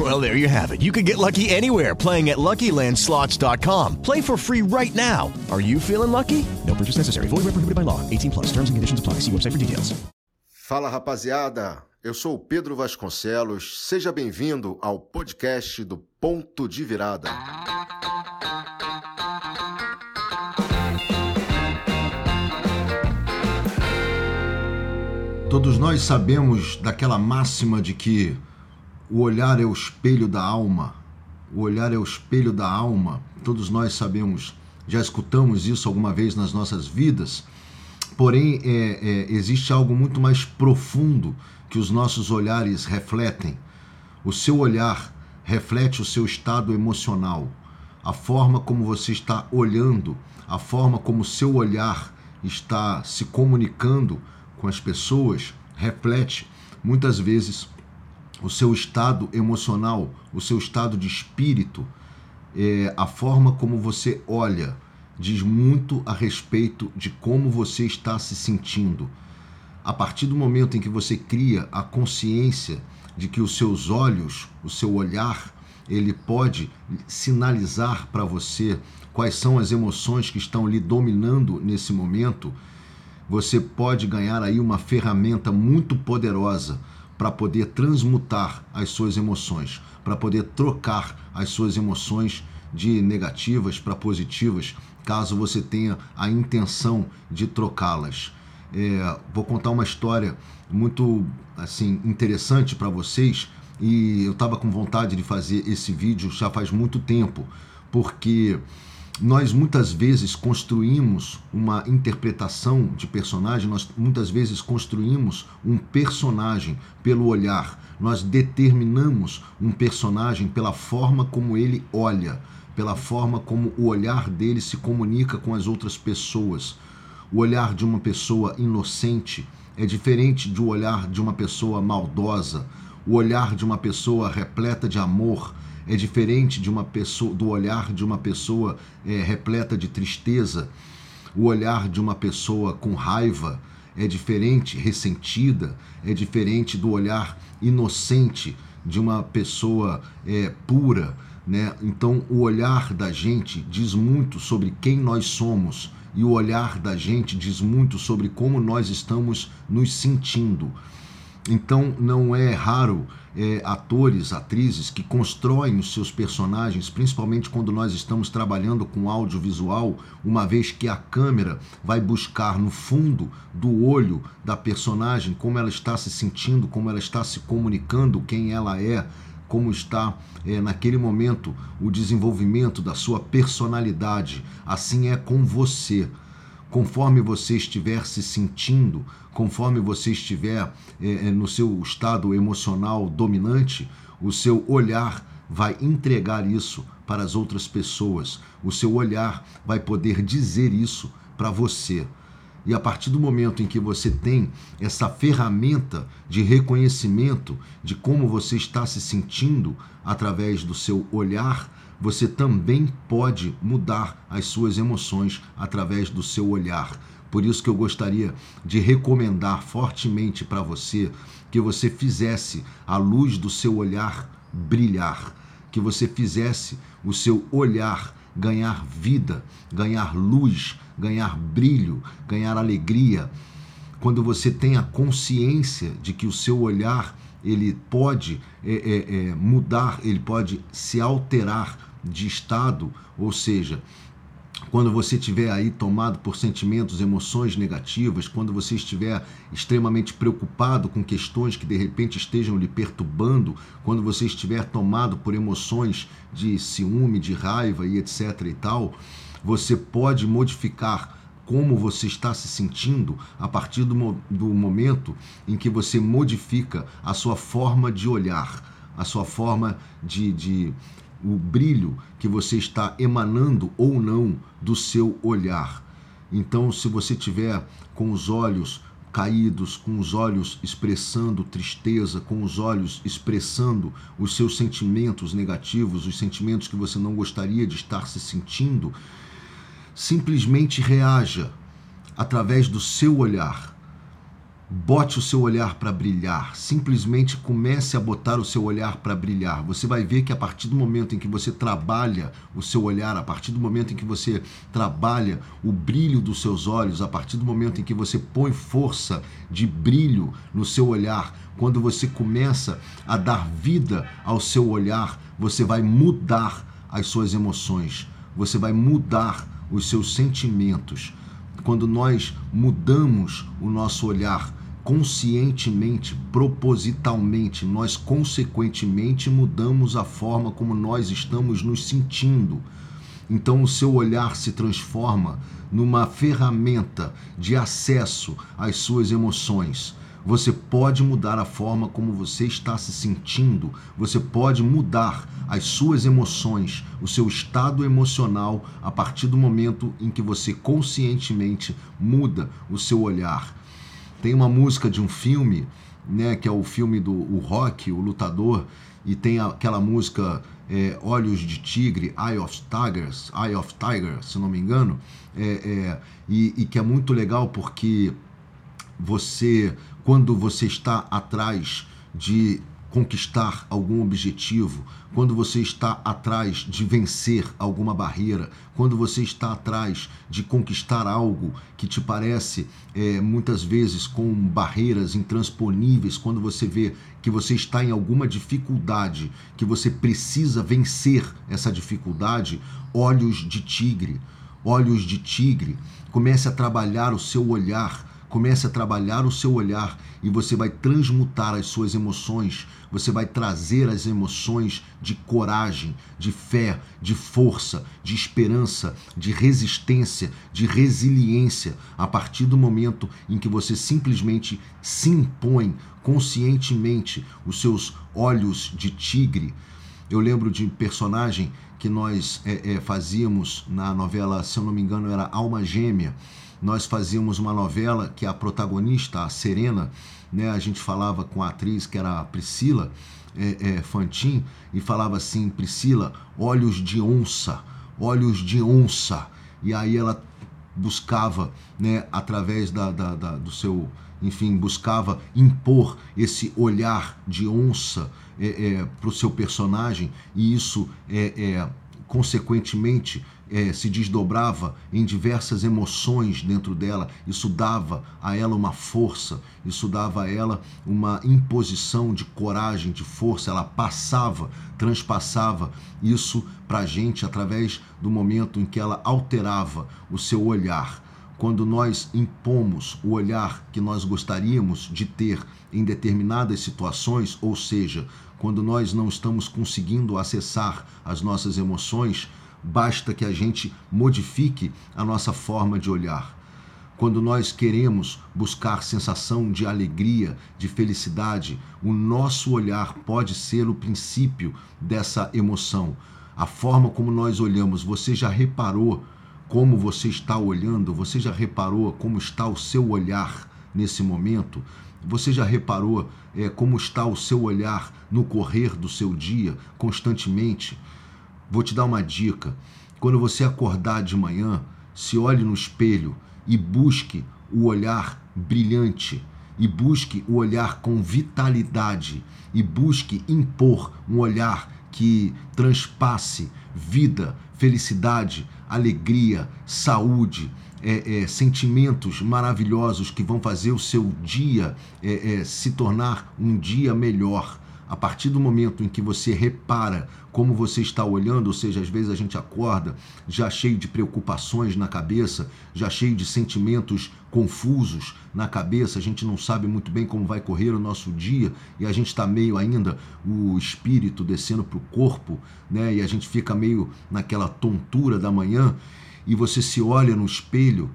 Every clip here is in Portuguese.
Well, there you have it. You can get lucky anywhere playing at LuckyLandSlots.com. Play for free right now. Are you feeling lucky? No purchase necessary. Void where prohibited by law. 18 plus. Terms and conditions apply. See website for details. Fala, rapaziada. Eu sou o Pedro Vasconcelos. Seja bem-vindo ao podcast do Ponto de Virada. Todos nós sabemos daquela máxima de que o olhar é o espelho da alma. O olhar é o espelho da alma. Todos nós sabemos, já escutamos isso alguma vez nas nossas vidas. Porém, é, é, existe algo muito mais profundo que os nossos olhares refletem. O seu olhar reflete o seu estado emocional, a forma como você está olhando, a forma como o seu olhar está se comunicando com as pessoas reflete muitas vezes o seu estado emocional, o seu estado de espírito, é, a forma como você olha diz muito a respeito de como você está se sentindo. A partir do momento em que você cria a consciência de que os seus olhos, o seu olhar, ele pode sinalizar para você quais são as emoções que estão lhe dominando nesse momento, você pode ganhar aí uma ferramenta muito poderosa para poder transmutar as suas emoções, para poder trocar as suas emoções de negativas para positivas, caso você tenha a intenção de trocá-las. É, vou contar uma história muito assim interessante para vocês e eu estava com vontade de fazer esse vídeo já faz muito tempo, porque nós muitas vezes construímos uma interpretação de personagem, nós muitas vezes construímos um personagem pelo olhar, nós determinamos um personagem pela forma como ele olha, pela forma como o olhar dele se comunica com as outras pessoas. O olhar de uma pessoa inocente é diferente do olhar de uma pessoa maldosa. O olhar de uma pessoa repleta de amor é diferente de uma pessoa do olhar de uma pessoa é, repleta de tristeza. O olhar de uma pessoa com raiva é diferente, ressentida, é diferente do olhar inocente de uma pessoa é, pura. Né? Então, o olhar da gente diz muito sobre quem nós somos e o olhar da gente diz muito sobre como nós estamos nos sentindo. Então não é raro é, atores, atrizes que constroem os seus personagens, principalmente quando nós estamos trabalhando com audiovisual, uma vez que a câmera vai buscar no fundo do olho da personagem como ela está se sentindo, como ela está se comunicando, quem ela é, como está é, naquele momento o desenvolvimento da sua personalidade. Assim é com você conforme você estiver se sentindo, conforme você estiver é, no seu estado emocional dominante, o seu olhar vai entregar isso para as outras pessoas. O seu olhar vai poder dizer isso para você. E a partir do momento em que você tem essa ferramenta de reconhecimento de como você está se sentindo através do seu olhar, você também pode mudar as suas emoções através do seu olhar. Por isso que eu gostaria de recomendar fortemente para você que você fizesse a luz do seu olhar brilhar, que você fizesse o seu olhar ganhar vida, ganhar luz, ganhar brilho, ganhar alegria. Quando você tem a consciência de que o seu olhar ele pode é, é, é, mudar, ele pode se alterar de estado, ou seja, quando você estiver aí tomado por sentimentos, emoções negativas, quando você estiver extremamente preocupado com questões que de repente estejam lhe perturbando, quando você estiver tomado por emoções de ciúme, de raiva e etc e tal, você pode modificar como você está se sentindo a partir do, do momento em que você modifica a sua forma de olhar, a sua forma de, de o brilho que você está emanando ou não do seu olhar. Então, se você tiver com os olhos caídos, com os olhos expressando tristeza, com os olhos expressando os seus sentimentos negativos, os sentimentos que você não gostaria de estar se sentindo, simplesmente reaja através do seu olhar. Bote o seu olhar para brilhar, simplesmente comece a botar o seu olhar para brilhar. Você vai ver que a partir do momento em que você trabalha o seu olhar, a partir do momento em que você trabalha o brilho dos seus olhos, a partir do momento em que você põe força de brilho no seu olhar, quando você começa a dar vida ao seu olhar, você vai mudar as suas emoções, você vai mudar os seus sentimentos. Quando nós mudamos o nosso olhar, conscientemente, propositalmente, nós consequentemente mudamos a forma como nós estamos nos sentindo. Então o seu olhar se transforma numa ferramenta de acesso às suas emoções. Você pode mudar a forma como você está se sentindo, você pode mudar as suas emoções, o seu estado emocional a partir do momento em que você conscientemente muda o seu olhar. Tem uma música de um filme, né, que é o filme do o Rock, o lutador, e tem aquela música é, Olhos de Tigre, Eye of Tigers, Eye of Tiger, se não me engano, é, é, e, e que é muito legal porque você, quando você está atrás de conquistar algum objetivo, quando você está atrás de vencer alguma barreira, quando você está atrás de conquistar algo que te parece é, muitas vezes com barreiras intransponíveis, quando você vê que você está em alguma dificuldade, que você precisa vencer essa dificuldade, olhos de tigre, olhos de tigre, comece a trabalhar o seu olhar Comece a trabalhar o seu olhar e você vai transmutar as suas emoções, você vai trazer as emoções de coragem, de fé, de força, de esperança, de resistência, de resiliência, a partir do momento em que você simplesmente se impõe conscientemente os seus olhos de tigre. Eu lembro de personagem que nós é, é, fazíamos na novela, se eu não me engano, era Alma Gêmea nós fazíamos uma novela que a protagonista, a Serena, né, a gente falava com a atriz que era a Priscila é, é, Fantin e falava assim: Priscila, olhos de onça, olhos de onça. E aí ela buscava, né, através da, da, da do seu, enfim, buscava impor esse olhar de onça é, é, para o seu personagem e isso é, é consequentemente é, se desdobrava em diversas emoções dentro dela, isso dava a ela uma força, isso dava a ela uma imposição de coragem, de força, ela passava, transpassava isso para a gente através do momento em que ela alterava o seu olhar. Quando nós impomos o olhar que nós gostaríamos de ter em determinadas situações, ou seja, quando nós não estamos conseguindo acessar as nossas emoções, basta que a gente modifique a nossa forma de olhar. Quando nós queremos buscar sensação de alegria, de felicidade, o nosso olhar pode ser o princípio dessa emoção. A forma como nós olhamos, você já reparou como você está olhando? Você já reparou como está o seu olhar nesse momento? Você já reparou é, como está o seu olhar no correr do seu dia, constantemente? Vou te dar uma dica. Quando você acordar de manhã, se olhe no espelho e busque o olhar brilhante, e busque o olhar com vitalidade, e busque impor um olhar que transpasse vida, felicidade, alegria, saúde, é, é, sentimentos maravilhosos que vão fazer o seu dia é, é, se tornar um dia melhor. A partir do momento em que você repara como você está olhando, ou seja, às vezes a gente acorda já cheio de preocupações na cabeça, já cheio de sentimentos confusos na cabeça, a gente não sabe muito bem como vai correr o nosso dia e a gente está meio ainda o espírito descendo para o corpo, né? E a gente fica meio naquela tontura da manhã e você se olha no espelho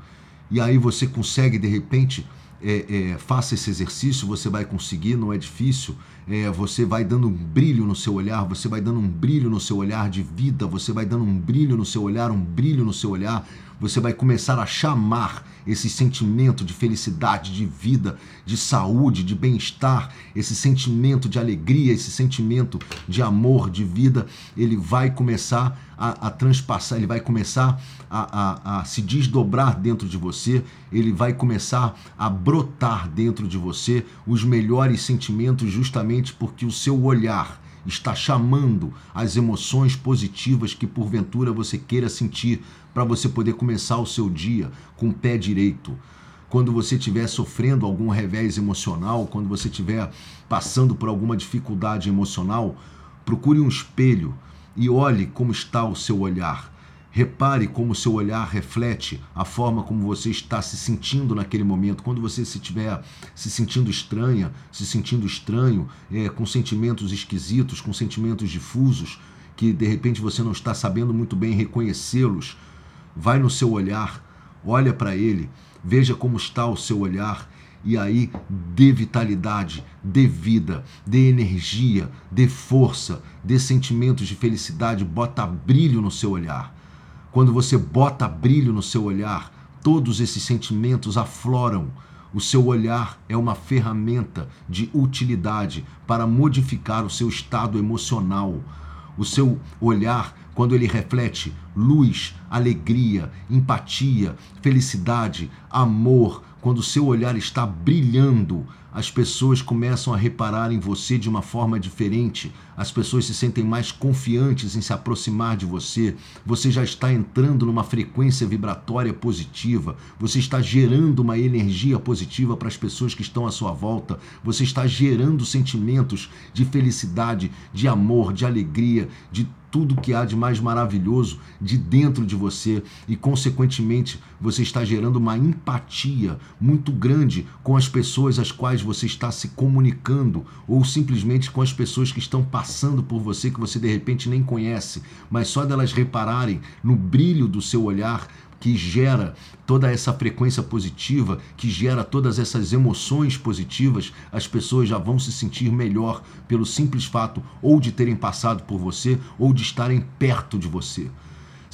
e aí você consegue de repente é, é, faça esse exercício, você vai conseguir, não é difícil. É, você vai dando um brilho no seu olhar, você vai dando um brilho no seu olhar de vida, você vai dando um brilho no seu olhar, um brilho no seu olhar, você vai começar a chamar esse sentimento de felicidade, de vida, de saúde, de bem-estar, esse sentimento de alegria, esse sentimento de amor, de vida, ele vai começar a, a transpassar, ele vai começar a, a, a se desdobrar dentro de você, ele vai começar a brotar dentro de você os melhores sentimentos, justamente porque o seu olhar está chamando as emoções positivas que porventura você queira sentir para você poder começar o seu dia com o pé direito. Quando você estiver sofrendo algum revés emocional, quando você estiver passando por alguma dificuldade emocional, procure um espelho e olhe como está o seu olhar. Repare como seu olhar reflete a forma como você está se sentindo naquele momento. Quando você se estiver se sentindo estranha, se sentindo estranho, é, com sentimentos esquisitos, com sentimentos difusos, que de repente você não está sabendo muito bem reconhecê-los, vai no seu olhar, olha para ele, veja como está o seu olhar e aí dê vitalidade, dê vida, dê energia, dê força, dê sentimentos de felicidade, bota brilho no seu olhar. Quando você bota brilho no seu olhar, todos esses sentimentos afloram. O seu olhar é uma ferramenta de utilidade para modificar o seu estado emocional. O seu olhar, quando ele reflete luz, alegria, empatia, felicidade, amor, quando o seu olhar está brilhando, as pessoas começam a reparar em você de uma forma diferente, as pessoas se sentem mais confiantes em se aproximar de você, você já está entrando numa frequência vibratória positiva, você está gerando uma energia positiva para as pessoas que estão à sua volta, você está gerando sentimentos de felicidade, de amor, de alegria, de tudo que há de mais maravilhoso de dentro de você e, consequentemente, você está gerando uma empatia muito grande com as pessoas às quais você está se comunicando ou simplesmente com as pessoas que estão passando por você que você de repente nem conhece, mas só delas repararem no brilho do seu olhar, que gera toda essa frequência positiva, que gera todas essas emoções positivas, as pessoas já vão se sentir melhor pelo simples fato ou de terem passado por você ou de estarem perto de você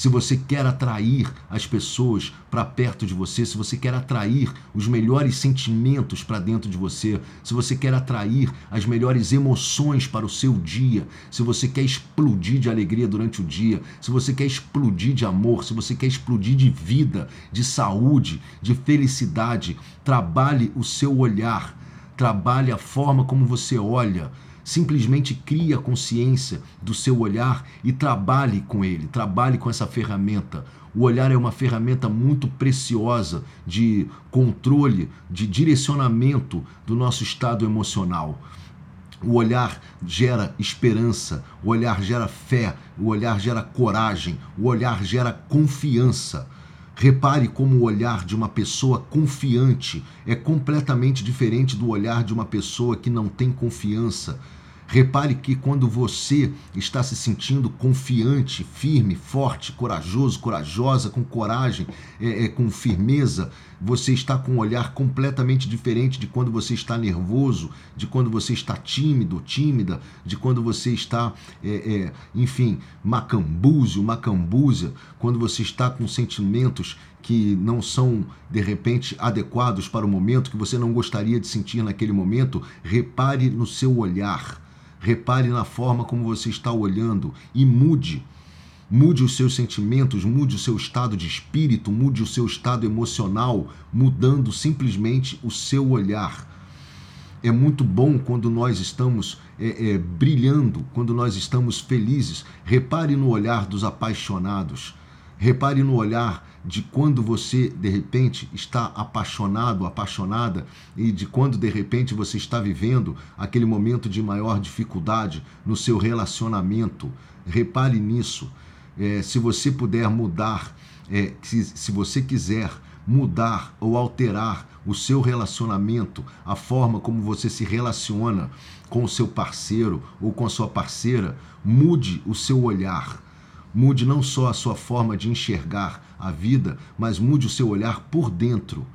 se você quer atrair as pessoas para perto de você, se você quer atrair os melhores sentimentos para dentro de você, se você quer atrair as melhores emoções para o seu dia, se você quer explodir de alegria durante o dia, se você quer explodir de amor, se você quer explodir de vida, de saúde, de felicidade, trabalhe o seu olhar, trabalhe a forma como você olha Simplesmente crie a consciência do seu olhar e trabalhe com ele, trabalhe com essa ferramenta. O olhar é uma ferramenta muito preciosa de controle, de direcionamento do nosso estado emocional. O olhar gera esperança, o olhar gera fé, o olhar gera coragem, o olhar gera confiança. Repare como o olhar de uma pessoa confiante é completamente diferente do olhar de uma pessoa que não tem confiança. Repare que quando você está se sentindo confiante, firme, forte, corajoso, corajosa, com coragem, é, é, com firmeza, você está com um olhar completamente diferente de quando você está nervoso, de quando você está tímido, tímida, de quando você está, é, é enfim, macambúzio, macambúzia, quando você está com sentimentos que não são de repente adequados para o momento, que você não gostaria de sentir naquele momento, repare no seu olhar Repare na forma como você está olhando e mude. Mude os seus sentimentos, mude o seu estado de espírito, mude o seu estado emocional, mudando simplesmente o seu olhar. É muito bom quando nós estamos é, é, brilhando, quando nós estamos felizes. Repare no olhar dos apaixonados. Repare no olhar de quando você de repente está apaixonado, apaixonada e de quando de repente você está vivendo aquele momento de maior dificuldade no seu relacionamento. Repare nisso. É, se você puder mudar, é, se, se você quiser mudar ou alterar o seu relacionamento, a forma como você se relaciona com o seu parceiro ou com a sua parceira, mude o seu olhar Mude não só a sua forma de enxergar a vida, mas mude o seu olhar por dentro.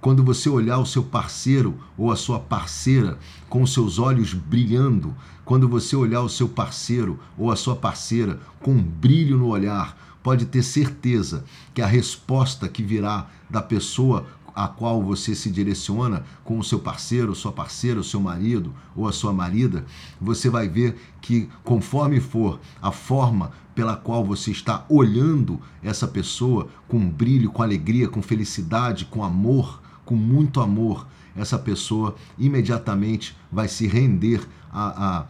Quando você olhar o seu parceiro ou a sua parceira com os seus olhos brilhando, quando você olhar o seu parceiro ou a sua parceira com um brilho no olhar, pode ter certeza que a resposta que virá da pessoa a qual você se direciona com o seu parceiro, sua parceira, o seu marido ou a sua marida, você vai ver que conforme for a forma pela qual você está olhando essa pessoa com brilho, com alegria, com felicidade, com amor, com muito amor, essa pessoa imediatamente vai se render a, a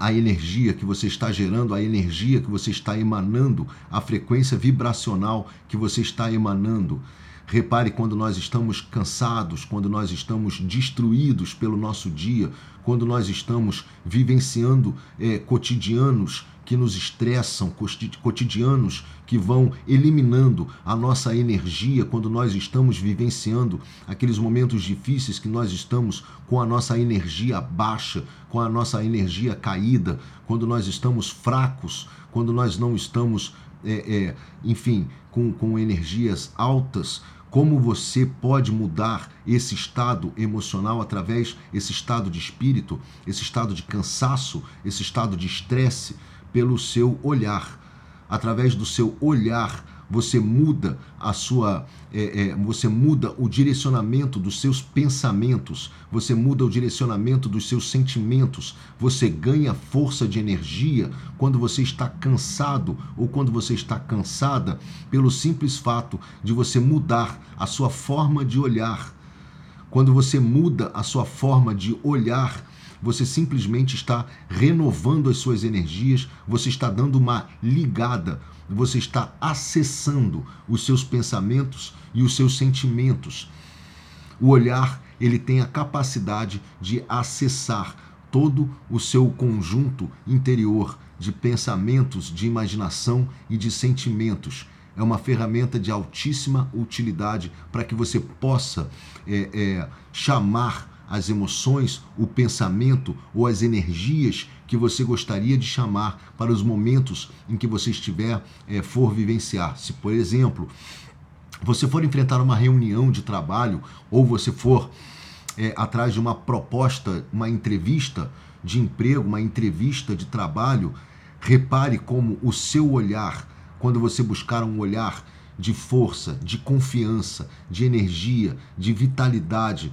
a energia que você está gerando, a energia que você está emanando, a frequência vibracional que você está emanando. Repare quando nós estamos cansados, quando nós estamos destruídos pelo nosso dia, quando nós estamos vivenciando é, cotidianos que nos estressam, cotidianos que vão eliminando a nossa energia, quando nós estamos vivenciando aqueles momentos difíceis que nós estamos com a nossa energia baixa, com a nossa energia caída, quando nós estamos fracos, quando nós não estamos, é, é, enfim, com, com energias altas como você pode mudar esse estado emocional através esse estado de espírito, esse estado de cansaço, esse estado de estresse pelo seu olhar. Através do seu olhar, você muda a sua, é, é, você muda o direcionamento dos seus pensamentos, você muda o direcionamento dos seus sentimentos, você ganha força de energia quando você está cansado ou quando você está cansada, pelo simples fato de você mudar a sua forma de olhar. Quando você muda a sua forma de olhar, você simplesmente está renovando as suas energias, você está dando uma ligada, você está acessando os seus pensamentos e os seus sentimentos. O olhar, ele tem a capacidade de acessar todo o seu conjunto interior de pensamentos, de imaginação e de sentimentos. É uma ferramenta de altíssima utilidade para que você possa é, é, chamar as emoções, o pensamento ou as energias que você gostaria de chamar para os momentos em que você estiver é, for vivenciar. Se, por exemplo, você for enfrentar uma reunião de trabalho ou você for é, atrás de uma proposta, uma entrevista de emprego, uma entrevista de trabalho, repare como o seu olhar, quando você buscar um olhar de força, de confiança, de energia, de vitalidade,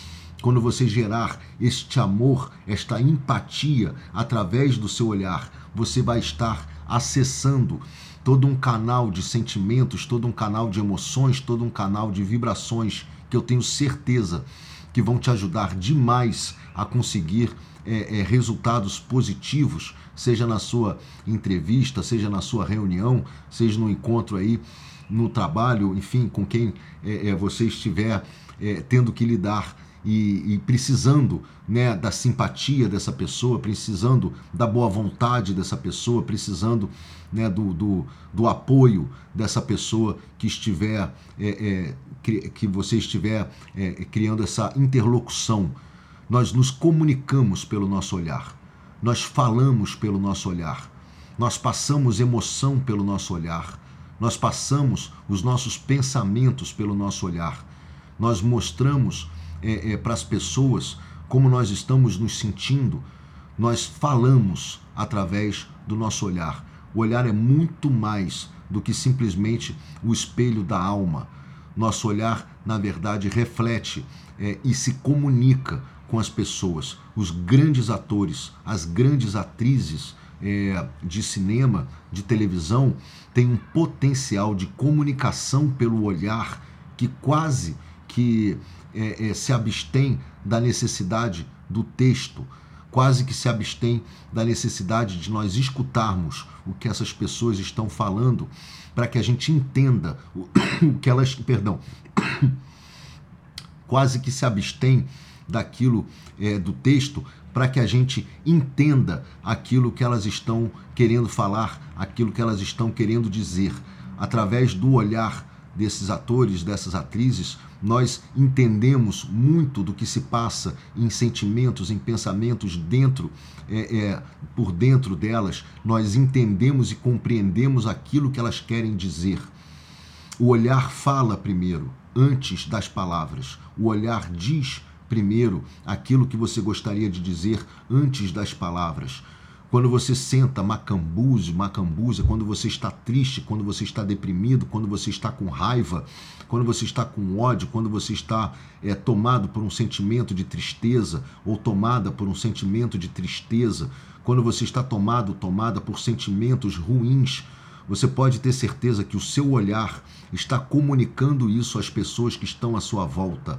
quando você gerar este amor, esta empatia através do seu olhar, você vai estar acessando todo um canal de sentimentos, todo um canal de emoções, todo um canal de vibrações que eu tenho certeza que vão te ajudar demais a conseguir é, é, resultados positivos, seja na sua entrevista, seja na sua reunião, seja no encontro aí no trabalho, enfim, com quem é, é você estiver é, tendo que lidar e, e, precisando né, da simpatia dessa pessoa, precisando da boa vontade dessa pessoa, precisando né, do, do, do apoio dessa pessoa que estiver é, é, que você estiver é, criando essa interlocução. Nós nos comunicamos pelo nosso olhar, nós falamos pelo nosso olhar, nós passamos emoção pelo nosso olhar, nós passamos os nossos pensamentos pelo nosso olhar, nós mostramos é, é, para as pessoas como nós estamos nos sentindo, nós falamos através do nosso olhar. O olhar é muito mais do que simplesmente o espelho da alma. Nosso olhar, na verdade, reflete é, e se comunica com as pessoas. Os grandes atores, as grandes atrizes é, de cinema, de televisão, têm um potencial de comunicação pelo olhar que quase que é, é, se abstém da necessidade do texto, quase que se abstém da necessidade de nós escutarmos o que essas pessoas estão falando para que a gente entenda o, que elas, perdão, quase que se abstém daquilo é, do texto para que a gente entenda aquilo que elas estão querendo falar, aquilo que elas estão querendo dizer. Através do olhar desses atores, dessas atrizes, nós entendemos muito do que se passa em sentimentos, em pensamentos dentro, é, é, por dentro delas. Nós entendemos e compreendemos aquilo que elas querem dizer. O olhar fala primeiro, antes das palavras. O olhar diz primeiro aquilo que você gostaria de dizer antes das palavras. Quando você senta macambúzio, macambúzia, quando você está triste, quando você está deprimido, quando você está com raiva, quando você está com ódio, quando você está é, tomado por um sentimento de tristeza ou tomada por um sentimento de tristeza, quando você está tomado, tomada por sentimentos ruins, você pode ter certeza que o seu olhar está comunicando isso às pessoas que estão à sua volta.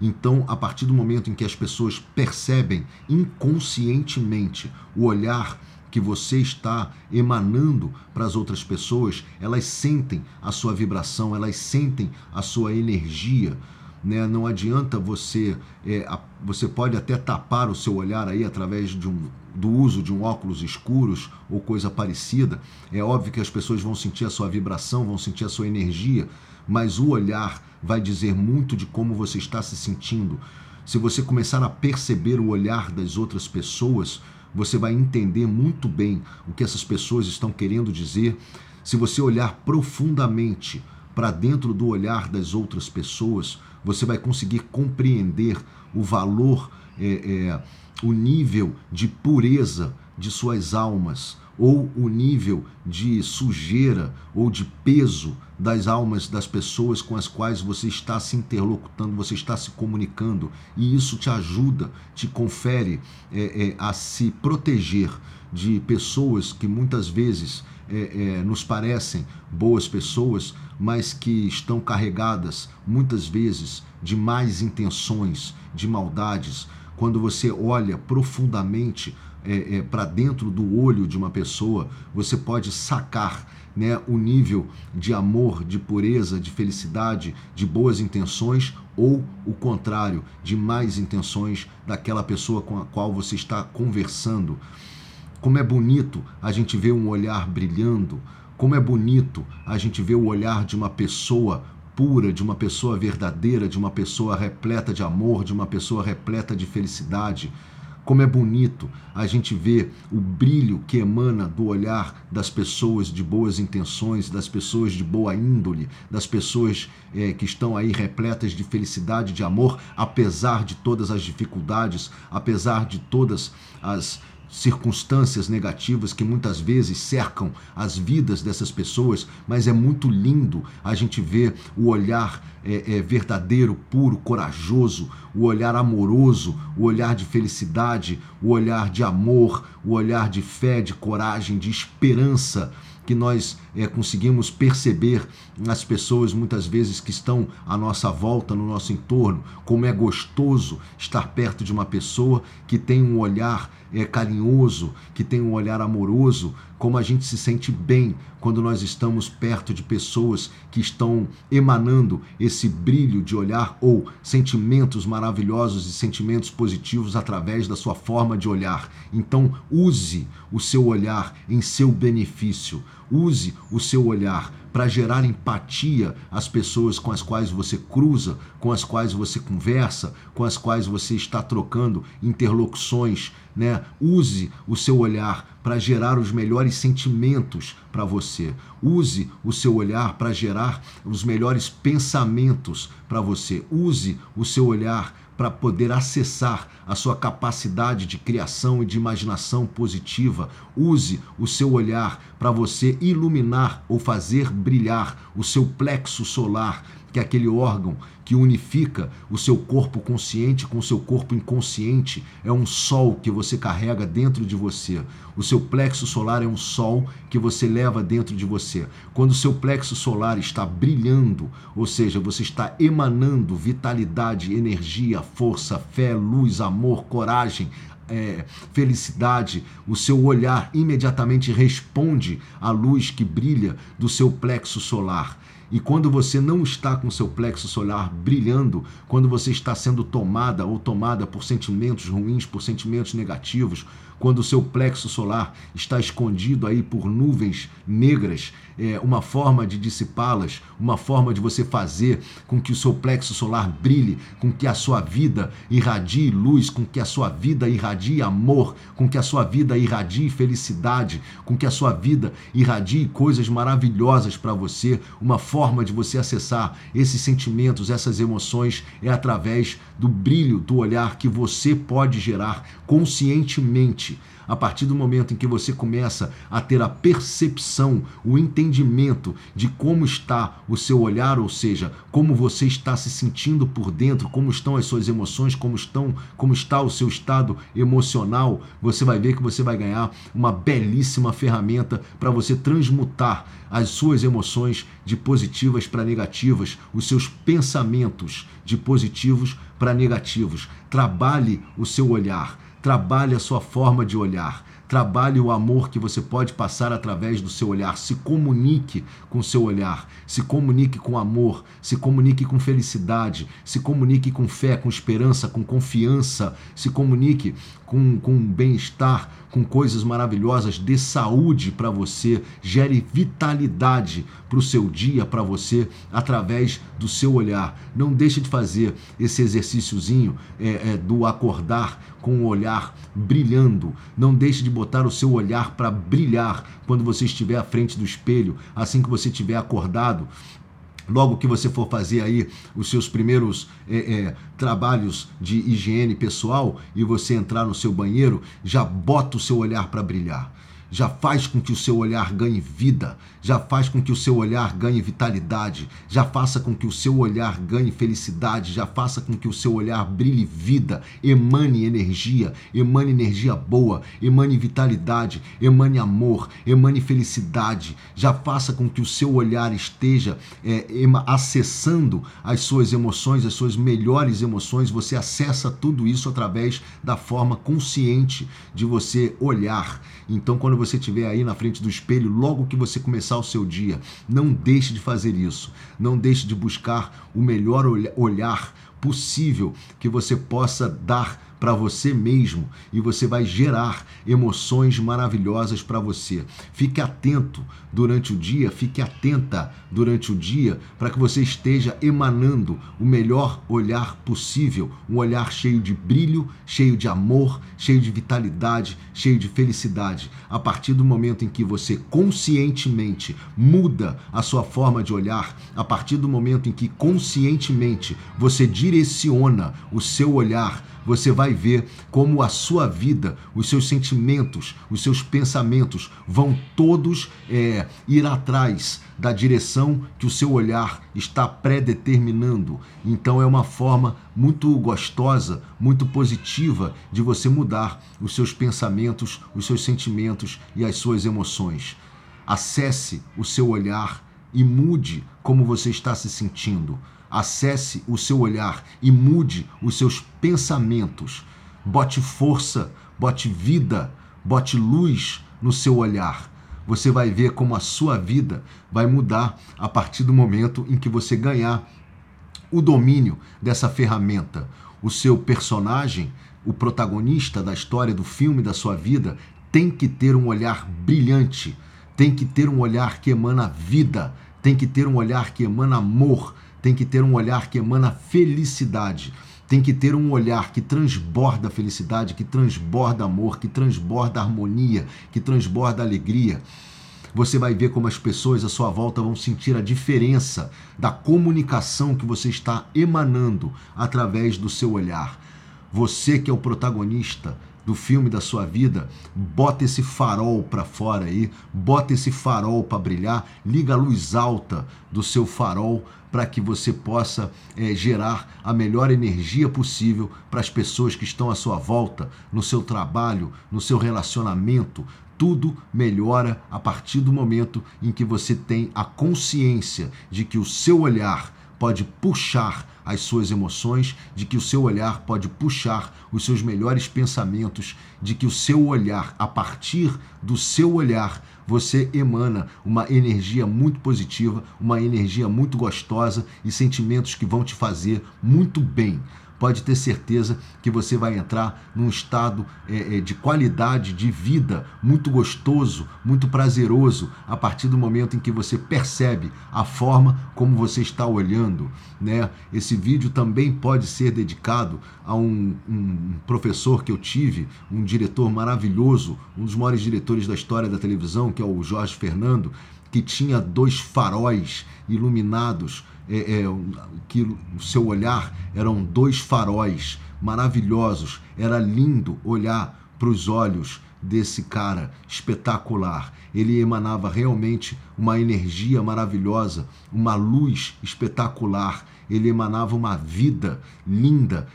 Então, a partir do momento em que as pessoas percebem inconscientemente o olhar que você está emanando para as outras pessoas, elas sentem a sua vibração, elas sentem a sua energia. Né? Não adianta você, é, a, você pode até tapar o seu olhar aí através de um, do uso de um óculos escuros ou coisa parecida. É óbvio que as pessoas vão sentir a sua vibração, vão sentir a sua energia, mas o olhar vai dizer muito de como você está se sentindo. Se você começar a perceber o olhar das outras pessoas, você vai entender muito bem o que essas pessoas estão querendo dizer. Se você olhar profundamente para dentro do olhar das outras pessoas, você vai conseguir compreender o valor, é, é, o nível de pureza de suas almas, ou o nível de sujeira ou de peso das almas das pessoas com as quais você está se interlocutando, você está se comunicando, e isso te ajuda, te confere é, é, a se proteger de pessoas que muitas vezes é, é nos parecem boas pessoas, mas que estão carregadas muitas vezes de más intenções, de maldades. Quando você olha profundamente é, é, para dentro do olho de uma pessoa, você pode sacar né, o nível de amor, de pureza, de felicidade, de boas intenções ou o contrário, de más intenções daquela pessoa com a qual você está conversando. Como é bonito a gente ver um olhar brilhando, como é bonito a gente ver o olhar de uma pessoa pura, de uma pessoa verdadeira, de uma pessoa repleta de amor, de uma pessoa repleta de felicidade. Como é bonito a gente ver o brilho que emana do olhar das pessoas de boas intenções, das pessoas de boa índole, das pessoas é, que estão aí repletas de felicidade, de amor, apesar de todas as dificuldades, apesar de todas as circunstâncias negativas que muitas vezes cercam as vidas dessas pessoas, mas é muito lindo a gente ver o olhar é, é, verdadeiro, puro, corajoso, o olhar amoroso, o olhar de felicidade, o olhar de amor, o olhar de fé, de coragem, de esperança que nós é, conseguimos perceber nas pessoas muitas vezes que estão à nossa volta, no nosso entorno, como é gostoso estar perto de uma pessoa que tem um olhar é, carinhoso, que tem um olhar amoroso, como a gente se sente bem quando nós estamos perto de pessoas que estão emanando esse brilho de olhar ou sentimentos maravilhosos e sentimentos positivos através da sua forma de olhar. Então, use o seu olhar em seu benefício. Use o seu olhar para gerar empatia às pessoas com as quais você cruza, com as quais você conversa, com as quais você está trocando interlocuções, né? Use o seu olhar para gerar os melhores sentimentos para você. Use o seu olhar para gerar os melhores pensamentos para você. Use o seu olhar para poder acessar a sua capacidade de criação e de imaginação positiva. Use o seu olhar para você iluminar ou fazer brilhar o seu plexo solar que é aquele órgão que unifica o seu corpo consciente com o seu corpo inconsciente, é um sol que você carrega dentro de você. O seu plexo solar é um sol que você leva dentro de você. Quando o seu plexo solar está brilhando, ou seja, você está emanando vitalidade, energia, força, fé, luz, amor, coragem, é, felicidade, o seu olhar imediatamente responde à luz que brilha do seu plexo solar. E quando você não está com seu plexo solar brilhando, quando você está sendo tomada ou tomada por sentimentos ruins, por sentimentos negativos, quando o seu plexo solar está escondido aí por nuvens negras, é, uma forma de dissipá-las, uma forma de você fazer com que o seu plexo solar brilhe, com que a sua vida irradie luz, com que a sua vida irradie amor, com que a sua vida irradie felicidade, com que a sua vida irradie coisas maravilhosas para você, uma forma de você acessar esses sentimentos, essas emoções é através do brilho do olhar que você pode gerar conscientemente a partir do momento em que você começa a ter a percepção, o entendimento de como está o seu olhar, ou seja, como você está se sentindo por dentro, como estão as suas emoções, como estão, como está o seu estado emocional, você vai ver que você vai ganhar uma belíssima ferramenta para você transmutar as suas emoções de positivas para negativas, os seus pensamentos de positivos para negativos. Trabalhe o seu olhar Trabalhe a sua forma de olhar. Trabalhe o amor que você pode passar através do seu olhar. Se comunique com o seu olhar. Se comunique com amor. Se comunique com felicidade. Se comunique com fé, com esperança, com confiança. Se comunique com, com bem-estar, com coisas maravilhosas. Dê saúde para você. Gere vitalidade para o seu dia, para você, através do seu olhar. Não deixe de fazer esse exercíciozinho é, é, do acordar com o olhar brilhando. Não deixe de botar o seu olhar para brilhar quando você estiver à frente do espelho, assim que você estiver acordado. Logo que você for fazer aí os seus primeiros é, é, trabalhos de higiene pessoal e você entrar no seu banheiro, já bota o seu olhar para brilhar já faz com que o seu olhar ganhe vida, já faz com que o seu olhar ganhe vitalidade, já faça com que o seu olhar ganhe felicidade, já faça com que o seu olhar brilhe vida, emane energia, emane energia boa, emane vitalidade, emane amor, emane felicidade, já faça com que o seu olhar esteja é, acessando as suas emoções, as suas melhores emoções, você acessa tudo isso através da forma consciente de você olhar. Então, quando você estiver aí na frente do espelho, logo que você começar o seu dia, não deixe de fazer isso. Não deixe de buscar o melhor olhar possível que você possa dar para você mesmo e você vai gerar emoções maravilhosas para você. Fique atento durante o dia, fique atenta durante o dia para que você esteja emanando o melhor olhar possível, um olhar cheio de brilho, cheio de amor, cheio de vitalidade, cheio de felicidade. A partir do momento em que você conscientemente muda a sua forma de olhar, a partir do momento em que conscientemente você direciona o seu olhar você vai ver como a sua vida, os seus sentimentos, os seus pensamentos vão todos é, ir atrás da direção que o seu olhar está predeterminando. Então é uma forma muito gostosa, muito positiva de você mudar os seus pensamentos, os seus sentimentos e as suas emoções. Acesse o seu olhar e mude como você está se sentindo. Acesse o seu olhar e mude os seus pensamentos. Bote força, bote vida, bote luz no seu olhar. Você vai ver como a sua vida vai mudar a partir do momento em que você ganhar o domínio dessa ferramenta. O seu personagem, o protagonista da história do filme da sua vida, tem que ter um olhar brilhante, tem que ter um olhar que emana vida, tem que ter um olhar que emana amor, tem que ter um olhar que emana felicidade, tem que ter um olhar que transborda felicidade, que transborda amor, que transborda harmonia, que transborda alegria. Você vai ver como as pessoas à sua volta vão sentir a diferença da comunicação que você está emanando através do seu olhar. Você que é o protagonista do filme da sua vida, bota esse farol para fora aí, bota esse farol para brilhar, liga a luz alta do seu farol para que você possa é, gerar a melhor energia possível para as pessoas que estão à sua volta, no seu trabalho, no seu relacionamento. Tudo melhora a partir do momento em que você tem a consciência de que o seu olhar pode puxar as suas emoções, de que o seu olhar pode puxar os seus melhores pensamentos, de que o seu olhar, a partir do seu olhar, você emana uma energia muito positiva, uma energia muito gostosa e sentimentos que vão te fazer muito bem pode ter certeza que você vai entrar num estado é, é, de qualidade de vida muito gostoso, muito prazeroso, a partir do momento em que você percebe a forma como você está olhando. Né? Esse vídeo também pode ser dedicado a um, um professor que eu tive, um diretor maravilhoso, um dos maiores diretores da história da televisão, que é o Jorge Fernando, que tinha dois faróis iluminados é, é, que o seu olhar eram dois faróis maravilhosos. Era lindo olhar para os olhos desse cara espetacular. Ele emanava realmente uma energia maravilhosa, uma luz espetacular ele emanava uma vida linda,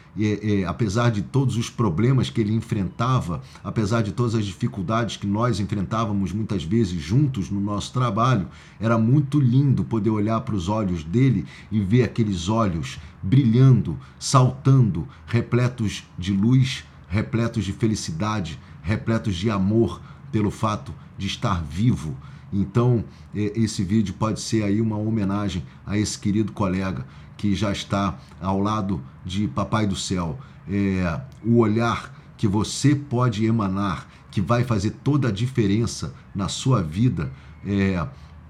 apesar de todos os problemas que ele enfrentava, apesar de todas as dificuldades que nós enfrentávamos muitas vezes juntos no nosso trabalho, era muito lindo poder olhar para os olhos dele e ver aqueles olhos brilhando, saltando, repletos de luz, repletos de felicidade, repletos de amor pelo fato de estar vivo. Então, esse vídeo pode ser aí uma homenagem a esse querido colega que já está ao lado de Papai do Céu. É, o olhar que você pode emanar, que vai fazer toda a diferença na sua vida, é,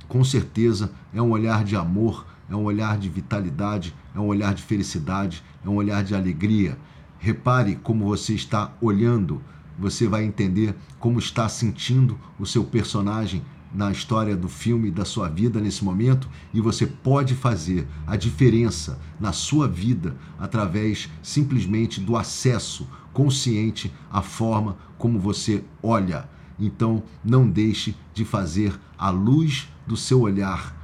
com certeza é um olhar de amor, é um olhar de vitalidade, é um olhar de felicidade, é um olhar de alegria. Repare como você está olhando, você vai entender como está sentindo o seu personagem na história do filme da sua vida nesse momento e você pode fazer a diferença na sua vida através simplesmente do acesso consciente à forma como você olha. Então, não deixe de fazer a luz do seu olhar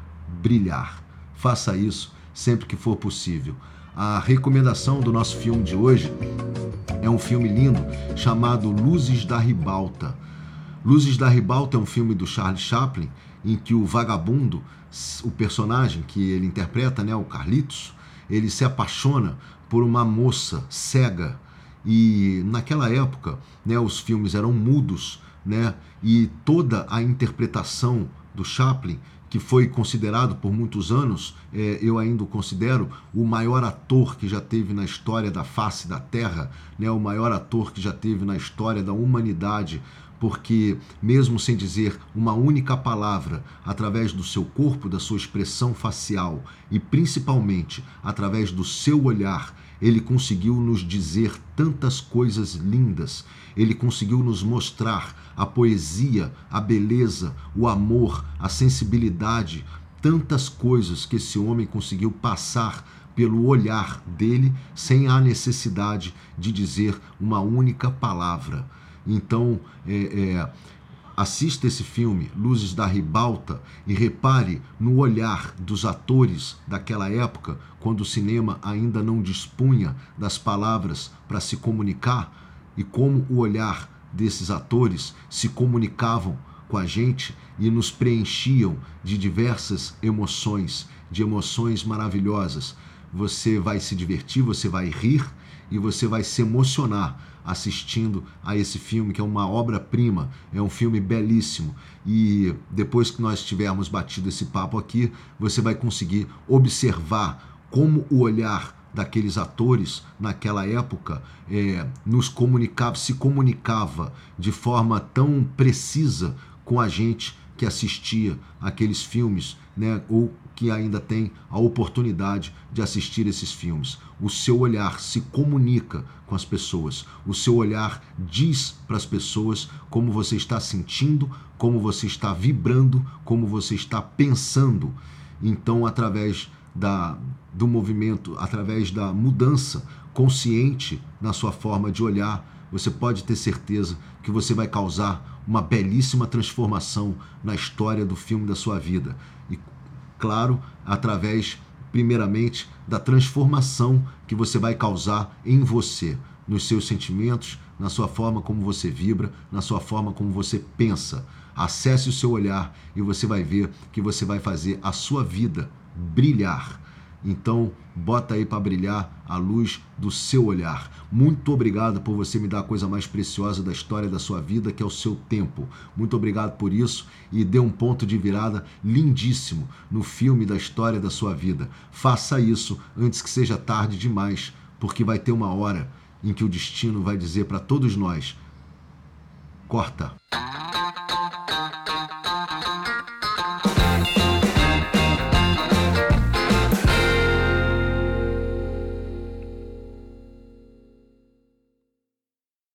brilhar. Faça isso sempre que for possível. A recomendação do nosso filme de hoje é um filme lindo chamado Luzes da Ribalta Luzes da Ribalta é um filme do Charles Chaplin em que o vagabundo, o personagem que ele interpreta, né, o Carlitos, ele se apaixona por uma moça cega. E naquela época, né, os filmes eram mudos, né, e toda a interpretação do Chaplin que foi considerado por muitos anos, é, eu ainda o considero o maior ator que já teve na história da face da Terra, né, o maior ator que já teve na história da humanidade, porque, mesmo sem dizer uma única palavra, através do seu corpo, da sua expressão facial e principalmente através do seu olhar, ele conseguiu nos dizer tantas coisas lindas, ele conseguiu nos mostrar a poesia, a beleza, o amor, a sensibilidade, tantas coisas que esse homem conseguiu passar pelo olhar dele sem a necessidade de dizer uma única palavra. Então, é, é, assista esse filme, Luzes da Ribalta, e repare no olhar dos atores daquela época, quando o cinema ainda não dispunha das palavras para se comunicar, e como o olhar desses atores se comunicavam com a gente e nos preenchiam de diversas emoções, de emoções maravilhosas. Você vai se divertir, você vai rir e você vai se emocionar assistindo a esse filme, que é uma obra-prima, é um filme belíssimo. E depois que nós tivermos batido esse papo aqui, você vai conseguir observar como o olhar daqueles atores naquela época é, nos comunicava, se comunicava de forma tão precisa com a gente que assistia aqueles filmes, né, ou que ainda tem a oportunidade de assistir esses filmes. O seu olhar se comunica com as pessoas. O seu olhar diz para as pessoas como você está sentindo, como você está vibrando, como você está pensando. Então, através da, do movimento, através da mudança consciente na sua forma de olhar, você pode ter certeza que você vai causar uma belíssima transformação na história do filme da sua vida. E, claro, através, primeiramente, da transformação que você vai causar em você, nos seus sentimentos, na sua forma como você vibra, na sua forma como você pensa. Acesse o seu olhar e você vai ver que você vai fazer a sua vida brilhar. Então, bota aí para brilhar a luz do seu olhar. Muito obrigado por você me dar a coisa mais preciosa da história da sua vida, que é o seu tempo. Muito obrigado por isso e dê um ponto de virada lindíssimo no filme da história da sua vida. Faça isso antes que seja tarde demais, porque vai ter uma hora em que o destino vai dizer para todos nós: corta.